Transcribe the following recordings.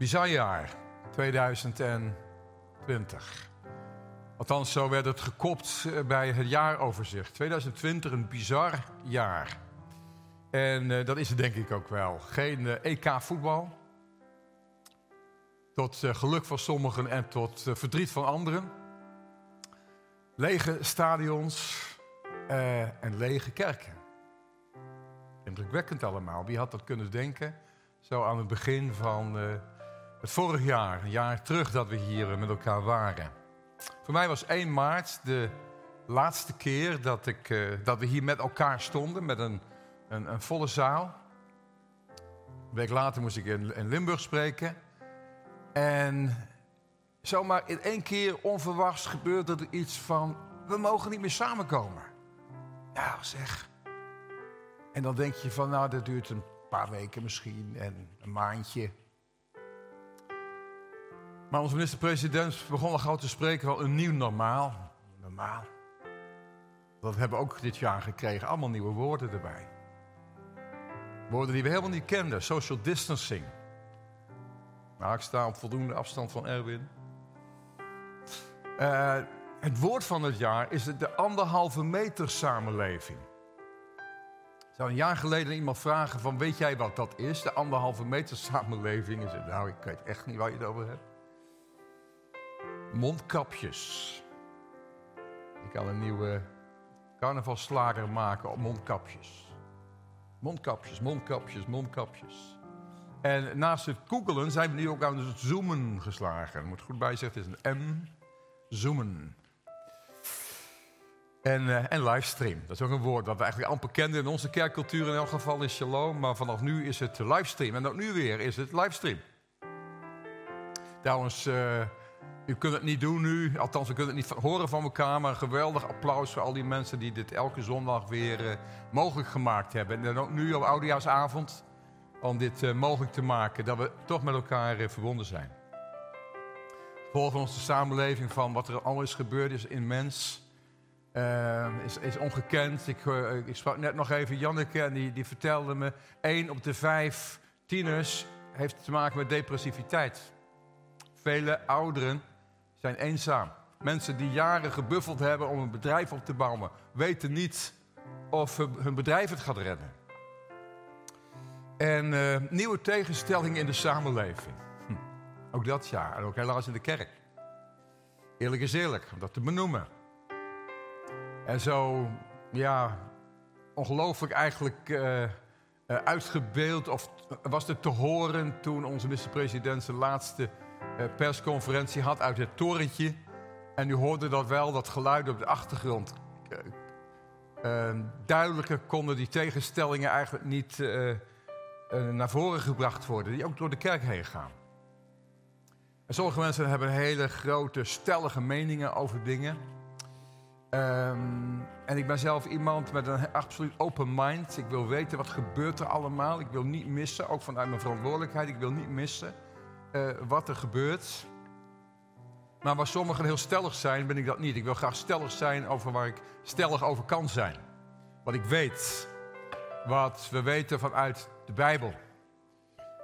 Bizar jaar, 2020. Althans, zo werd het gekopt eh, bij het jaaroverzicht. 2020, een bizar jaar. En uh, dat is het denk ik ook wel. Geen EK-voetbal. Tot uh, geluk van sommigen en tot verdriet van anderen. Lege stadions en lege kerken. Indrukwekkend allemaal. Wie had dat kunnen denken? Zo aan het begin van het vorig jaar, een jaar terug dat we hier met elkaar waren. Voor mij was 1 maart de laatste keer dat, ik, uh, dat we hier met elkaar stonden, met een, een, een, volle zaal. Een week later moest ik in, in Limburg spreken. En zomaar in één keer onverwachts gebeurde er iets van, we mogen niet meer samenkomen. Ja, zeg. En dan denk je van, nou, dat duurt een paar weken misschien en een maandje. Maar onze minister-president begon al gauw te spreken van een nieuw normaal. Normaal. Dat hebben we ook dit jaar gekregen. Allemaal nieuwe woorden erbij. Woorden die we helemaal niet kenden. Social distancing. Nou, ik sta op voldoende afstand van Erwin. Uh, het woord van het jaar is de anderhalve meter samenleving. Ik zou een jaar geleden iemand vragen van, weet jij wat dat is? De anderhalve meter samenleving. En zei, nou, ik weet echt niet waar je het over hebt. Mondkapjes. Ik kan een nieuwe carnavalslager maken op mondkapjes. Mondkapjes, mondkapjes, mondkapjes. En naast het googelen zijn we nu ook aan het zoomen geslagen. Moet goed bijzeggen, het is een M. Zoomen. En, uh, en livestream. Dat is ook een woord dat we eigenlijk amper kenden in onze kerkcultuur in elk geval is shalom. Maar vanaf nu is het livestream. En ook nu weer is het livestream. Trouwens, uh, u kunt het niet doen nu, althans we kunnen het niet horen van elkaar, maar een geweldig applaus voor al die mensen die dit elke zondag weer uh, mogelijk gemaakt hebben. En ook nu op Oudejaarsavond, om dit uh, mogelijk te maken, dat we toch met elkaar uh, verbonden zijn. Volgens onze samenleving van wat er al is gebeurd is immens, is, is ongekend. Ik, ik, sprak net nog even Janneke en die, die vertelde me, één op de vijf tieners heeft te maken met depressiviteit. Vele ouderen zijn eenzaam. Mensen die jaren gebuffeld hebben om een bedrijf op te bouwen, weten niet of hun bedrijf het gaat redden. En uh, nieuwe tegenstellingen in de samenleving. Hm. Ook dat jaar, en ook helaas in de kerk. Eerlijk is eerlijk, om dat te benoemen. En zo, ja, ongelooflijk eigenlijk uh, uh, uitgebeeld, of was het te horen toen onze minister-president zijn laatste eh, persconferentie had uit het torentje. En u hoorde dat wel, dat geluid op de achtergrond. Uh, duidelijker konden die tegenstellingen eigenlijk niet uh, naar voren gebracht worden, die ook door de kerk heen gaan. En sommige mensen hebben hele grote, stellige meningen over dingen. Um, en ik ben zelf iemand met een absoluut open mind. Ik wil weten wat gebeurt er allemaal. Ik wil niet missen, ook vanuit mijn verantwoordelijkheid. Ik wil niet missen uh, wat er gebeurt. Maar waar sommigen heel stellig zijn, ben ik dat niet. Ik wil graag stellig zijn over waar ik stellig over kan zijn. Wat ik weet. Wat we weten vanuit de Bijbel.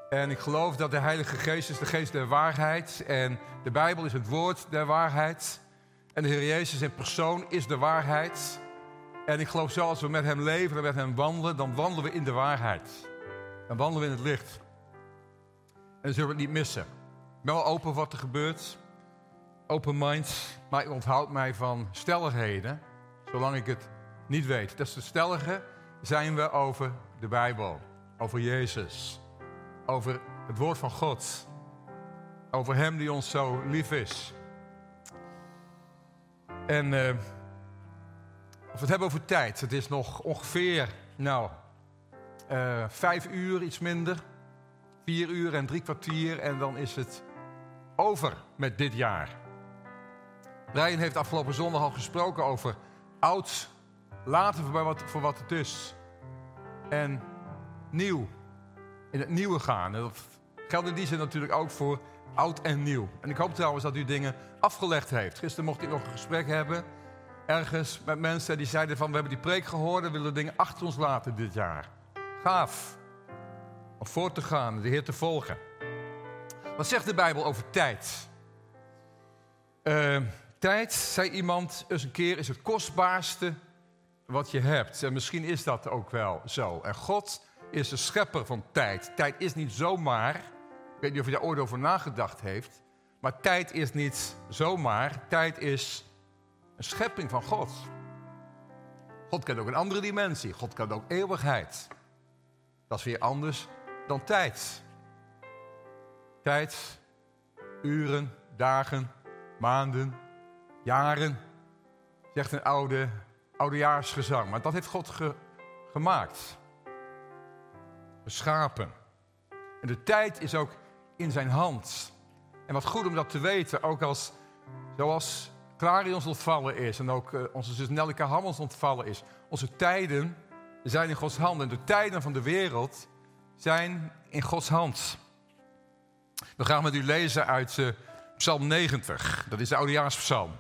En ik geloof dat de Heilige Geest is de geest der waarheid. En de Bijbel is het woord der waarheid. En de Heer Jezus in persoon is de waarheid. En ik geloof zoals we met Hem leven en met Hem wandelen, dan wandelen we in de waarheid. Dan wandelen we in het licht. En zullen het niet missen. Wel open wat er gebeurt. Open mind. Maar onthoud mij van stelligheden. Zolang ik het niet weet. Des te stelliger zijn we over de Bijbel. Over Jezus. Over het woord van God. Over Hem die ons zo lief is. En uh, als we het hebben over tijd. Het is nog ongeveer, nou, uh, vijf uur, iets minder vier uur en drie kwartier en dan is het over met dit jaar. Brian heeft afgelopen zondag al gesproken over oud laten voor wat, voor wat het is. En nieuw, in het nieuwe gaan. En dat geldt in die zin natuurlijk ook voor oud en nieuw. En ik hoop trouwens dat u dingen afgelegd heeft. Gisteren mocht ik nog een gesprek hebben ergens met mensen die zeiden van... we hebben die preek gehoord en willen dingen achter ons laten dit jaar. Gaaf om voor te gaan, de Heer te volgen. Wat zegt de Bijbel over tijd? Uh, tijd, zei iemand eens een keer, is het kostbaarste wat je hebt. En misschien is dat ook wel zo. En God is de schepper van tijd. Tijd is niet zomaar. Ik weet niet of je daar ooit over nagedacht heeft. Maar tijd is niet zomaar. Tijd is een schepping van God. God kent ook een andere dimensie. God kent ook eeuwigheid. Dat is weer anders dan tijd. Tijd, uren, dagen, maanden, jaren, zegt een oude, oudejaarsgezang. Maar dat heeft God gemaakt. Geschapen. En de tijd is ook in zijn hand. En wat goed om dat te weten, ook als, zoals Clarions ontvallen is en ook uh, onze zus Nelleke Hammels ontvallen is. Onze tijden zijn in Gods hand en de tijden van de wereld zijn in Gods hand. We gaan met u lezen uit uh, Psalm 90, dat is de Oudejaarspsalm.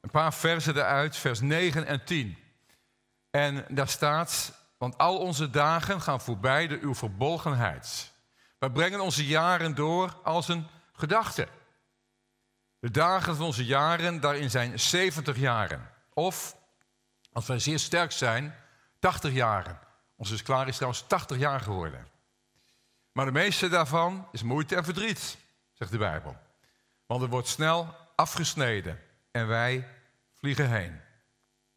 Een paar versen eruit, vers 9 en 10. En daar staat, want al onze dagen gaan voorbij door uw verbolgenheid. Wij brengen onze jaren door als een gedachte. De dagen van onze jaren, daarin zijn 70 jaren. Of, als wij zeer sterk zijn, 80 jaren. Onze klaar is trouwens 80 jaar geworden. Maar de meeste daarvan is moeite en verdriet, zegt de Bijbel. Want er wordt snel afgesneden en wij vliegen heen.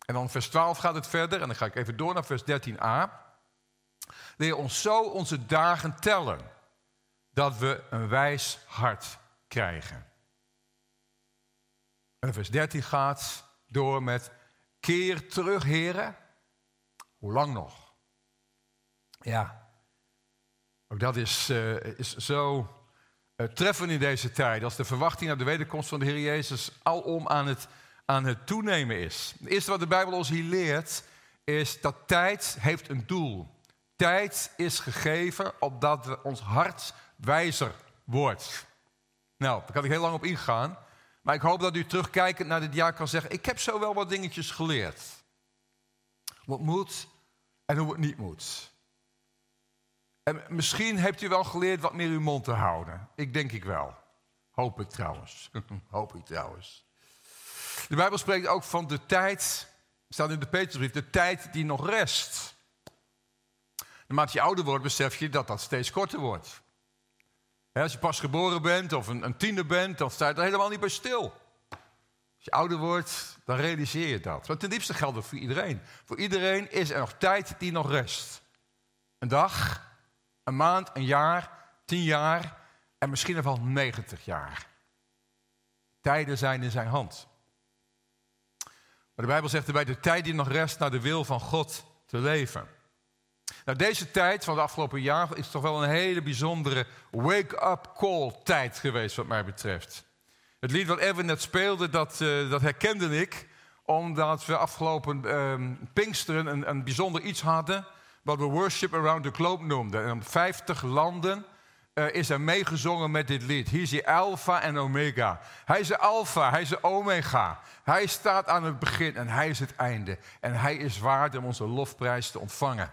En dan vers 12 gaat het verder en dan ga ik even door naar vers 13a. Leer ons zo onze dagen tellen, dat we een wijs hart krijgen. En vers 13 gaat door met keer terug, heren. Hoe lang nog? Ja, ook dat is, uh, is zo uh, treffend in deze tijd. Als de verwachting naar de wederkomst van de Heer Jezus alom aan het, aan het toenemen is. Het eerste wat de Bijbel ons hier leert, is dat tijd heeft een doel. Tijd is gegeven opdat ons hart wijzer wordt. Nou, daar kan ik heel lang op ingaan. Maar ik hoop dat u terugkijkend naar dit jaar kan zeggen: Ik heb zo wel wat dingetjes geleerd. Wat moet en hoe het niet moet. En misschien hebt u wel geleerd wat meer uw mond te houden. Ik denk ik wel. Hoop ik trouwens. Hoop ik trouwens. De Bijbel spreekt ook van de tijd, staat in de Petrusbrief, de tijd die nog rest. Naarmate je ouder wordt, besef je dat dat steeds korter wordt. Als je pas geboren bent of een, een tiener bent, dan sta je er helemaal niet bij stil. Als je ouder wordt, dan realiseer je dat. Maar ten diepste geldt dat voor iedereen. Voor iedereen is er nog tijd die nog rest. Een dag, een maand, een jaar, tien jaar en misschien wel negentig jaar. Tijden zijn in zijn hand. Maar de Bijbel zegt erbij, de tijd die nog rest naar de wil van God te leven. Nou, deze tijd van de afgelopen jaar is toch wel een hele bijzondere wake-up call tijd geweest wat mij betreft. Het lied wat Erwin net speelde, dat, uh, dat herkende ik, omdat we afgelopen uh, Pinksteren een, een bijzonder iets hadden, wat we Worship Around the Globe noemden. En op 50 landen uh, is er meegezongen met dit lied. Hier is hij Alpha en Omega. Hij is de Alpha, hij is de Omega. Hij staat aan het begin en hij is het einde. En hij is waard om onze lofprijs te ontvangen.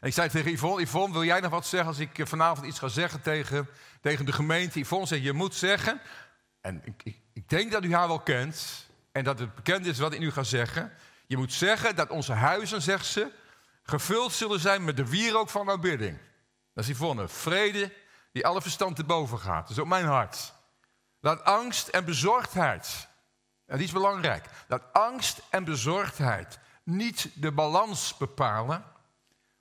En ik zei tegen Yvonne, Yvonne, wil jij nog wat zeggen als ik vanavond iets ga zeggen tegen, tegen de gemeente? Yvonne zei, je moet zeggen, en ik, ik, ik denk dat u haar wel kent en dat het bekend is wat ik nu ga zeggen. Je moet zeggen dat onze huizen, zegt ze, gevuld zullen zijn met de wierook van aanbidding. Dat is Yvonne, vrede die alle verstand te boven gaat. Dat ook mijn hart. Laat angst en bezorgdheid, en die is belangrijk, laat angst en bezorgdheid niet de balans bepalen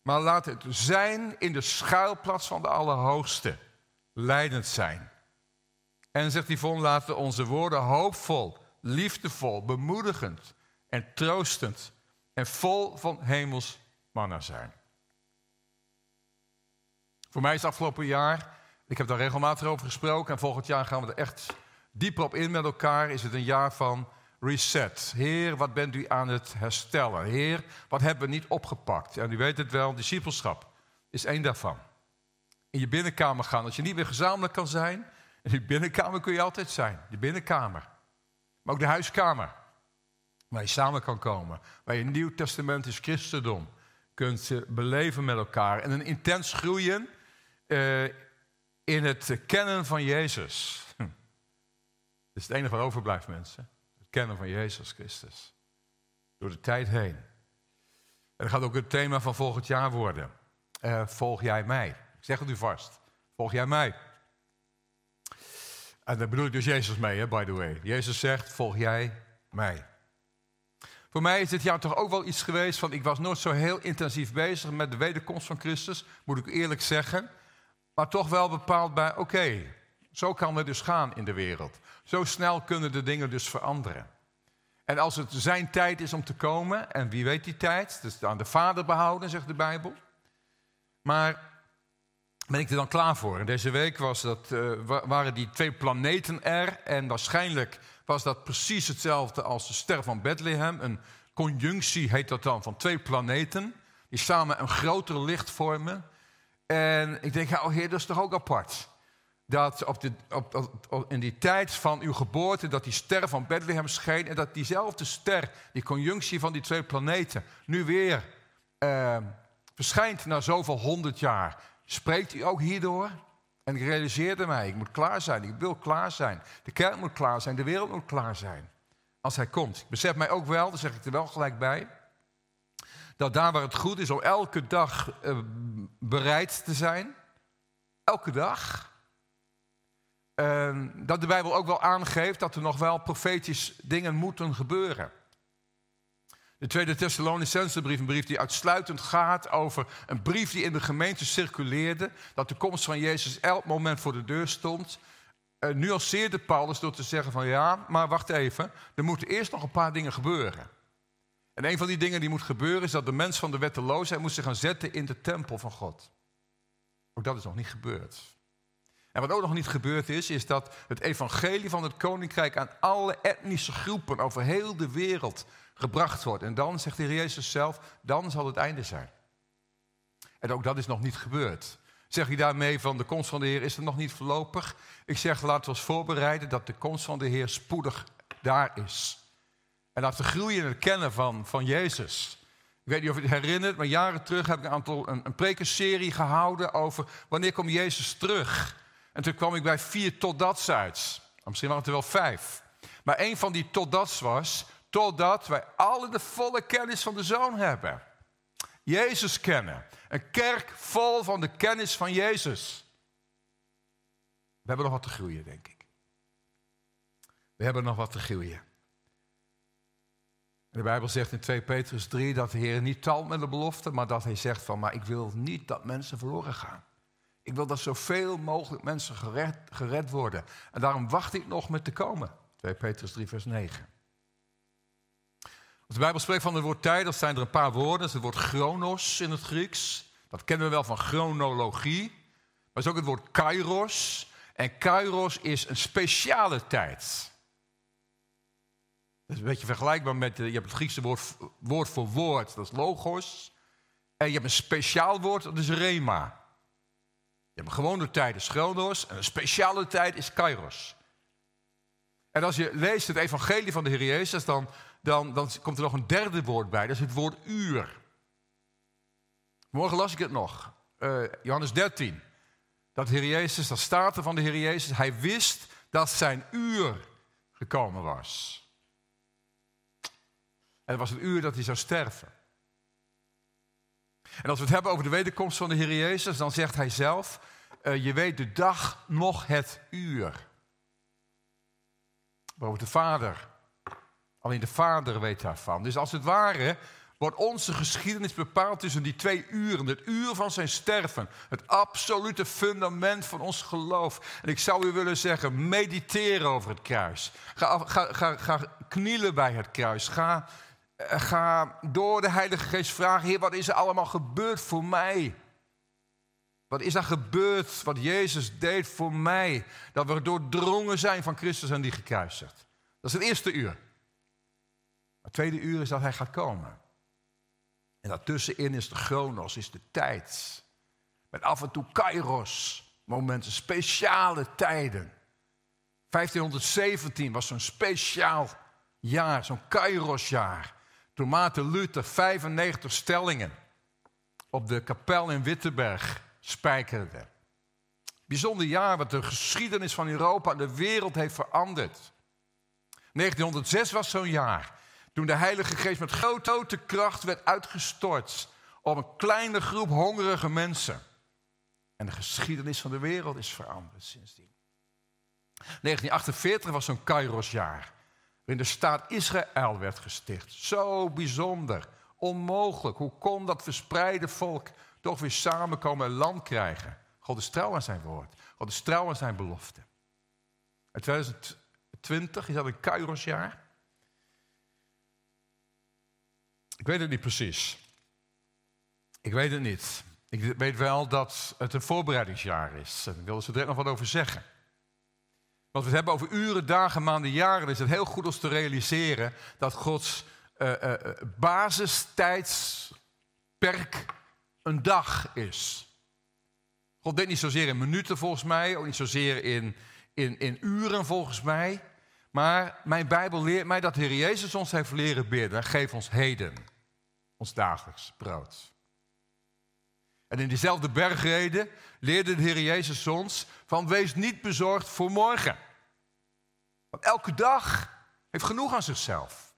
maar laat het zijn in de schuilplaats van de Allerhoogste. Leidend zijn. En zegt Yvonne, laten onze woorden hoopvol, liefdevol, bemoedigend en troostend en vol van hemels manna zijn. Voor mij is het afgelopen jaar, ik heb daar regelmatig over gesproken en volgend jaar gaan we er echt dieper op in met elkaar, is het een jaar van reset. Heer, wat bent u aan het herstellen? Heer, wat hebben we niet opgepakt? En u weet het wel, discipelschap is één daarvan. In je binnenkamer gaan. Als je niet meer gezamenlijk kan zijn, in je binnenkamer kun je altijd zijn. De binnenkamer. Maar ook de huiskamer. Waar je samen kan komen. Waar je Nieuw Testamentisch christendom kunt beleven met elkaar. En een intens groeien uh, in het kennen van Jezus. Hm. Dat is het enige wat overblijft, mensen. Het kennen van Jezus Christus. Door de tijd heen. En dat gaat ook het thema van volgend jaar worden. Uh, volg jij mij? Ik zeg het u vast. Volg jij mij? En daar bedoel ik dus Jezus mee, hè, by the way. Jezus zegt, volg jij mij? Voor mij is dit jaar toch ook wel iets geweest van... ik was nooit zo heel intensief bezig met de wederkomst van Christus, moet ik eerlijk zeggen. Maar toch wel bepaald bij, oké, zo kan het dus gaan in de wereld. Zo snel kunnen de dingen dus veranderen. En als het zijn tijd is om te komen, en wie weet die tijd, dus aan de Vader behouden, zegt de Bijbel. Maar ben ik er dan klaar voor? Deze week was dat, uh, waren die twee planeten er, en waarschijnlijk was dat precies hetzelfde als de ster van Bethlehem. Een conjunctie heet dat dan, van twee planeten, die samen een groter licht vormen. En ik denk, oh heer, dat is toch ook apart dat op de, op, in die tijd van uw geboorte, dat die ster van Bethlehem scheen en dat diezelfde ster, die conjunctie van die twee planeten, nu weer uh, verschijnt na zoveel honderd jaar. Spreekt u ook hierdoor? En ik realiseerde mij, ik moet klaar zijn, ik wil klaar zijn. De kerk moet klaar zijn, de wereld moet klaar zijn. Als hij komt. Ik besef mij ook wel, daar zeg ik er wel gelijk bij, dat daar waar het goed is om elke dag uh, bereid te zijn, elke dag, Ehm, dat de Bijbel ook wel aangeeft dat er nog wel profetisch dingen moeten gebeuren. De tweede Thessalonicense brief, een brief die uitsluitend gaat over een brief die in de gemeente circuleerde, dat de komst van Jezus elk moment voor de deur stond. Uh, nuanceerde Paulus door te zeggen van ja, maar wacht even, er moeten eerst nog een paar dingen gebeuren. En een van die dingen die moet gebeuren is dat de mens van de wetteloosheid moet zich gaan zetten in de tempel van God. Ook dat is nog niet gebeurd. En wat ook nog niet gebeurd is, is dat het evangelie van het koninkrijk aan alle etnische groepen over heel de wereld gebracht wordt. En dan, zegt de Heer Jezus zelf, dan zal het einde zijn. En ook dat is nog niet gebeurd. Zeg je daarmee van de komst van de Heer is er nog niet voorlopig? Ik zeg, laten we ons voorbereiden dat de komst van de Heer spoedig daar is. En laten we groeien in het kennen van, van Jezus. Ik weet niet of je het herinnert, maar jaren terug heb ik een, aantal, een, een gehouden over wanneer komt Jezus terug. En toen kwam ik bij vier totdats uit. Misschien waren het er wel vijf. Maar een van die totdats was, totdat wij alle de volle kennis van de Zoon hebben. Jezus kennen. Een kerk vol van de kennis van Jezus. We hebben nog wat te groeien, denk ik. We hebben nog wat te groeien. De Bijbel zegt in 2 Petrus 3 dat de Heer niet talt met de belofte, maar dat hij zegt van, maar ik wil niet dat mensen verloren gaan. Ik wil dat zoveel mogelijk mensen gered, gered worden. En daarom wacht ik nog met te komen. 2 Petrus 3, vers 9. Als de Bijbel spreekt van het woord tijd, dan zijn er een paar woorden. Is het woord chronos in het Grieks. Dat kennen we wel van chronologie. Maar het is ook het woord kairos. En kairos is een speciale tijd. Dat is een beetje vergelijkbaar met, je hebt het Griekse woord, woord voor woord, dat is logos. En je hebt een speciaal woord, dat is rema. Je hebt een gewone tijd is Chronos en een speciale tijd is Kairos. En als je leest het evangelie van de Heer Jezus, dan, dan, dan komt er nog een derde woord bij. Dat is het woord uur. Morgen las ik het nog. Uh, Johannes 13. Dat Heer Jezus, dat staat er van de Heer Jezus, hij wist dat zijn uur gekomen was. En het was een uur dat hij zou sterven. En als we het hebben over de wederkomst van de Heer Jezus, dan zegt hij zelf, uh, je weet de dag nog het uur. Boven de Vader. Alleen de Vader weet daarvan. Dus als het ware wordt onze geschiedenis bepaald tussen die twee uren. Het uur van zijn sterven. Het absolute fundament van ons geloof. En ik zou u willen zeggen, mediteer over het kruis. Ga, ga, ga, ga knielen bij het kruis. Ga eh, ga door de Heilige Geest vragen: Heer, wat is er allemaal gebeurd voor mij? Wat is er gebeurd wat Jezus deed voor mij? Dat we doordrongen zijn van Christus en die gekruisigd. Dat is het eerste uur. Het tweede uur is dat hij gaat komen. En daartussenin is de chronos, is de tijd. Met af en toe kairos, momenten, speciale tijden. 1517 was zo'n speciaal jaar, zo'n kairosjaar. Toen Maarten Luther 95 stellingen op de kapel in Wittenberg spijkerde. Bijzonder jaar wat de geschiedenis van Europa en de wereld heeft veranderd. 1906 was zo'n jaar. Toen de Heilige Geest met grote kracht werd uitgestort op een kleine groep hongerige mensen. En de geschiedenis van de wereld is veranderd sindsdien. 1948 was zo'n Kairosjaar, waarin de staat Israël werd gesticht. Zo bijzonder, onmogelijk. Hoe kon dat verspreide volk toch weer samenkomen en land krijgen? God is trouw aan zijn woord. God is trouw aan zijn belofte. In 2020 is dat een Kairosjaar. Ik weet het niet precies. Ik weet het niet. Ik weet wel dat het een voorbereidingsjaar is. En ik wil direct nog wat over zeggen. Want we het hebben over uren, dagen, maanden, jaren. is het heel goed om te realiseren dat Gods uh, uh, basistijdsperk een dag is. God denkt niet zozeer in minuten volgens mij, ook niet zozeer in, in, in uren volgens mij. Maar mijn Bijbel leert mij dat de Heer Jezus ons heeft leren bidden. Geef ons heden ons dagelijks brood. En in diezelfde bergreden leerde de Heer Jezus ons van wees niet bezorgd voor morgen. Want elke dag heeft genoeg aan zichzelf.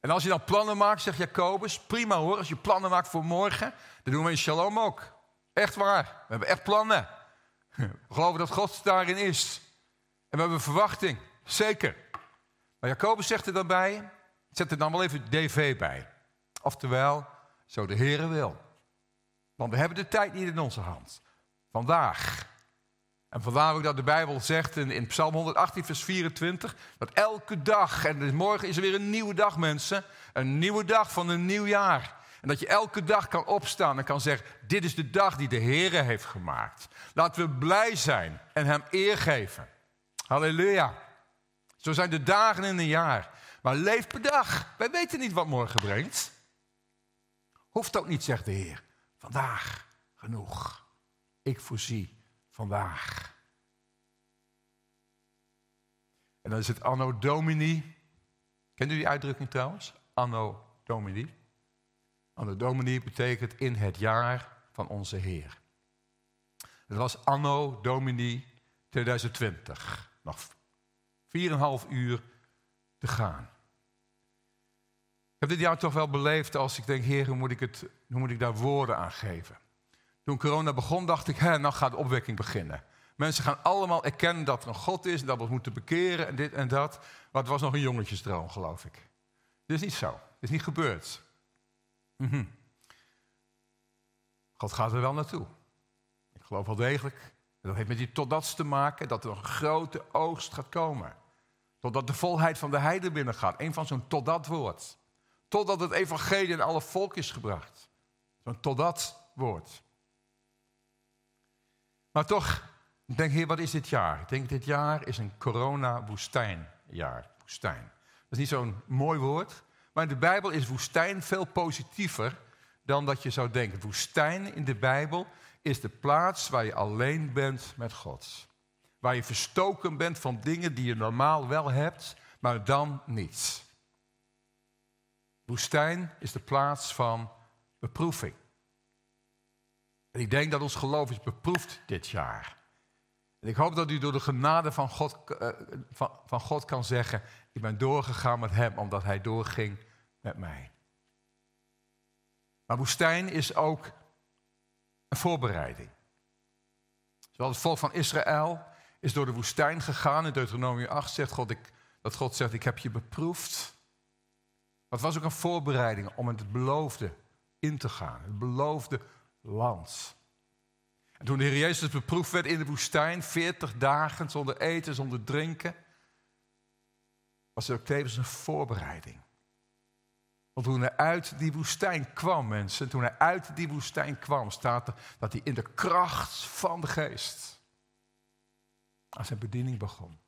En als je dan plannen maakt, zegt Jacobus, prima hoor, als je plannen maakt voor morgen, dat doen we in Shalom ook. Echt waar, we hebben echt plannen. We geloven dat God daarin is. En we hebben verwachting, zeker. Maar Jacobus zegt er dan bij, zet er dan wel even DV bij. Oftewel, zo de Heere wil. Want we hebben de tijd niet in onze hand. Vandaag. En vandaar ook dat de Bijbel zegt in, in Psalm 118, vers 24, dat elke dag, en morgen is er weer een nieuwe dag mensen, een nieuwe dag van een nieuw jaar. En dat je elke dag kan opstaan en kan zeggen, dit is de dag die de Heere heeft gemaakt. Laten we blij zijn en Hem eer geven. Halleluja. Zo zijn de dagen in een jaar. Maar leef per dag. Wij weten niet wat morgen brengt. Hoeft ook niet, zegt de Heer. Vandaag genoeg. Ik voorzie vandaag. En dan is het Anno Domini. Kent u die uitdrukking trouwens? Anno Domini. Anno Domini betekent in het jaar van onze Heer. Het was Anno Domini 2020. Nog 4,5 uur te gaan. Ik heb dit jaar toch wel beleefd als ik denk, heer, hoe moet ik, het, hoe moet ik daar woorden aan geven? Toen corona begon, dacht ik, hè, nou gaat de opwekking beginnen. Mensen gaan allemaal erkennen dat er een God is en dat we ons moeten bekeren en dit en dat. Maar het was nog een jongetjesdroom, geloof ik. Dit is niet zo. Dit is niet gebeurd. Mm God gaat er wel naartoe. Ik geloof wel degelijk. Dat heeft met die totdat te maken dat er een grote oogst gaat komen. Totdat de volheid van de heide binnen gaat. Een van zo'n totdat woord. Totdat het evangelie in alle volk is gebracht. Zo'n totdat woord. Maar toch, ik denk, heer, wat is dit jaar? Ik denk, dit jaar is een corona-woestijnjaar. Woestijn. Dat is niet zo'n mooi woord. Maar in de Bijbel is woestijn veel positiever dan dat je zou denken. Woestijn in de Bijbel is de plaats waar je alleen bent met God. Waar je verstoken bent van dingen die je normaal wel hebt, maar dan niet. Woestijn is de plaats van beproeving. En ik denk dat ons geloof is beproefd dit jaar. En ik hoop dat u door de genade van God, uh, van, van God kan zeggen: Ik ben doorgegaan met Hem, omdat Hij doorging met mij. Maar woestijn is ook een voorbereiding. Zoals het volk van Israël is door de woestijn gegaan. In Deuteronomie 8 zegt God, ik, dat God zegt, ik heb je beproefd. Maar het was ook een voorbereiding om in het beloofde in te gaan. Het beloofde land. En toen de Heer Jezus beproefd werd in de woestijn, 40 dagen zonder eten, zonder drinken, was er ook tevens een voorbereiding. Want toen hij uit die woestijn kwam, mensen, toen hij uit die woestijn kwam, staat er dat hij in de kracht van de geest aan zijn bediening begon.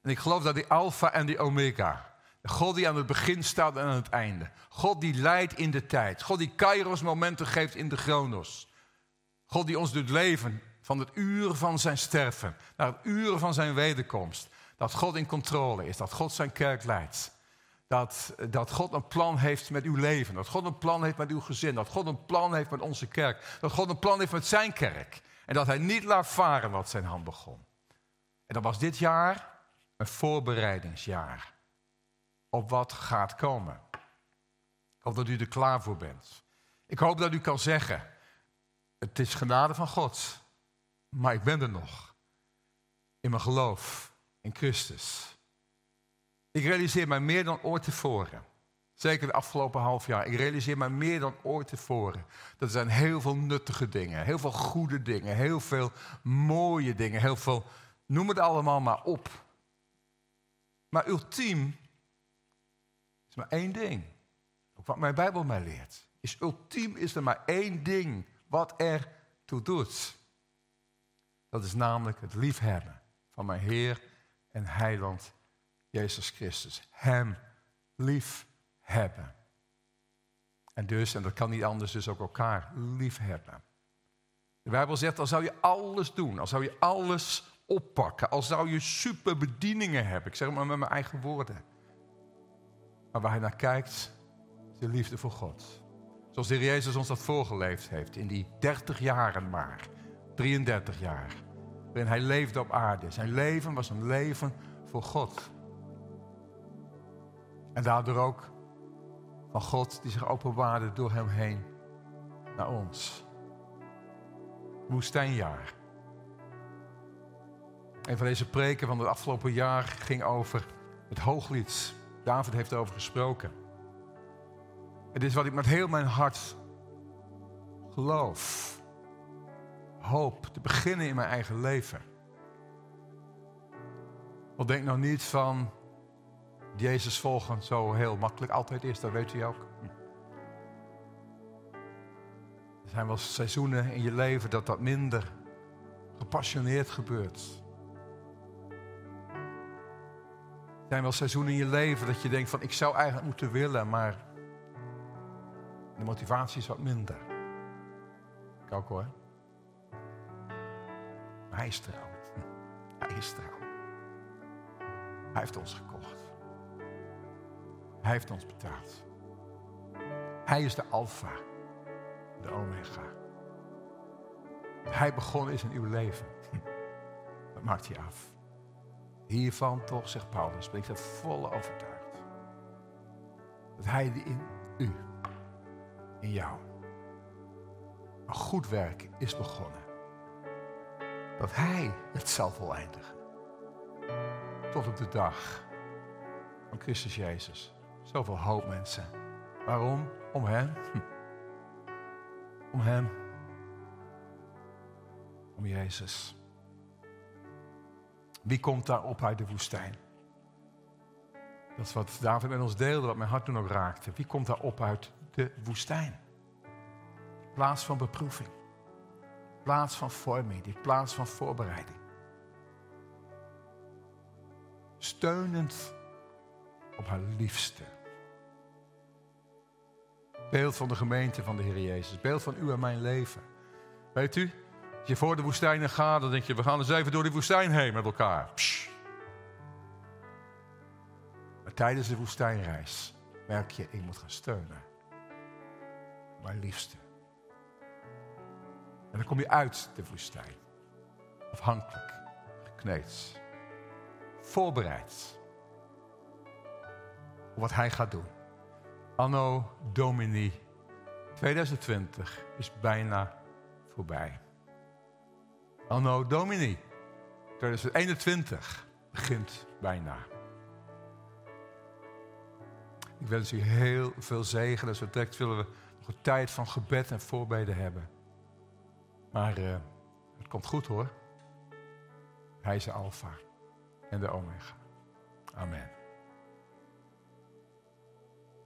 En ik geloof dat die Alpha en die Omega, God die aan het begin staat en aan het einde, God die leidt in de tijd, God die Kairos momenten geeft in de chronos, God die ons doet leven van het uur van zijn sterven naar het uur van zijn wederkomst, dat God in controle is, dat God zijn kerk leidt dat, dat God een plan heeft met uw leven. Dat God een plan heeft met uw gezin. Dat God een plan heeft met onze kerk. Dat God een plan heeft met zijn kerk. En dat hij niet laat varen wat zijn hand begon. En dat was dit jaar een voorbereidingsjaar. Op wat gaat komen. Ik hoop dat u er klaar voor bent. Ik hoop dat u kan zeggen: Het is genade van God. Maar ik ben er nog. In mijn geloof in Christus. Ik realiseer mij meer dan ooit tevoren. Zeker de afgelopen half jaar. Ik realiseer mij meer dan ooit tevoren. Dat er zijn heel veel nuttige dingen. Heel veel goede dingen. Heel veel mooie dingen. Heel veel, noem het allemaal maar op. Maar ultiem is maar één ding. Ook wat mijn Bijbel mij leert. Is ultiem is er maar één ding wat er toe doet. Dat is namelijk het liefhebben van mijn Heer en Heiland Jezus Christus. Hem lief hebben. En dus, en dat kan niet anders, dus ook elkaar lief hebben. De Bijbel zegt, al zou je alles doen, al zou je alles oppakken, al zou je superbedieningen hebben. Ik zeg maar met mijn eigen woorden. Maar waar hij naar kijkt, is de liefde voor God. Zoals de Heer Jezus ons dat voorgeleefd heeft in die 30 jaren maar, 33 jaar, waarin hij leefde op aarde. Zijn leven was een leven voor God. En daardoor ook van God die zich openbaarde door hem heen naar ons. Woestijnjaar. Een van deze preken van het afgelopen jaar ging over het hooglied. David heeft erover gesproken. Het is wat ik met heel mijn hart geloof. Hoop te beginnen in mijn eigen leven. Want denk nou niet van Jezus volgen zo heel makkelijk altijd is, dat weet u ook. Er zijn wel seizoenen in je leven dat dat minder gepassioneerd gebeurt. Er zijn wel seizoenen in je leven dat je denkt van ik zou eigenlijk moeten willen, maar de motivatie is wat minder. Ik ook hoor. Maar hij is trouw. Hij is trouw. Hij heeft ons gekocht. Hij heeft ons betaald. Hij is de Alpha, de Omega. Hij begonnen is in uw leven. Dat maakt hij af. Hiervan toch, zegt Paulus, ben ik er volle overtuigd. Dat hij in u, in jou, een goed werk is begonnen. Dat hij het zal voleindigen. Tot op de dag van Christus Jezus. Zoveel hoop, mensen. Waarom? Om Hem. Om Hem. Om Jezus. Wie komt daar op uit de woestijn? Dat is wat David met ons deelde, wat mijn hart toen ook raakte. Wie komt daar op uit de woestijn? Plaats van beproeving. Plaats van vorming, die plaats van voorbereiding. Steunend op haar liefste. Beeld van de gemeente van de Heer Jezus. Beeld van u en mijn leven. Weet u, als je voor de woestijn gaat, dan denk je, we gaan eens even door die woestijn heen met elkaar. Maar tijdens de woestijnreis merk je, ik moet gaan steunen. Mijn liefste. En dan kom je uit de woestijn. Afhankelijk, gekneed, voorbereid op wat hij gaat doen. Anno Domini 2020 is bijna voorbij. Anno Domini 2021 begint bijna. Ik wens u heel veel zegen. En zo direct willen we nog een tijd van gebed en voorbeden hebben. Maar uh, het komt goed hoor. Hij is de Alpha en de Omega. Amen.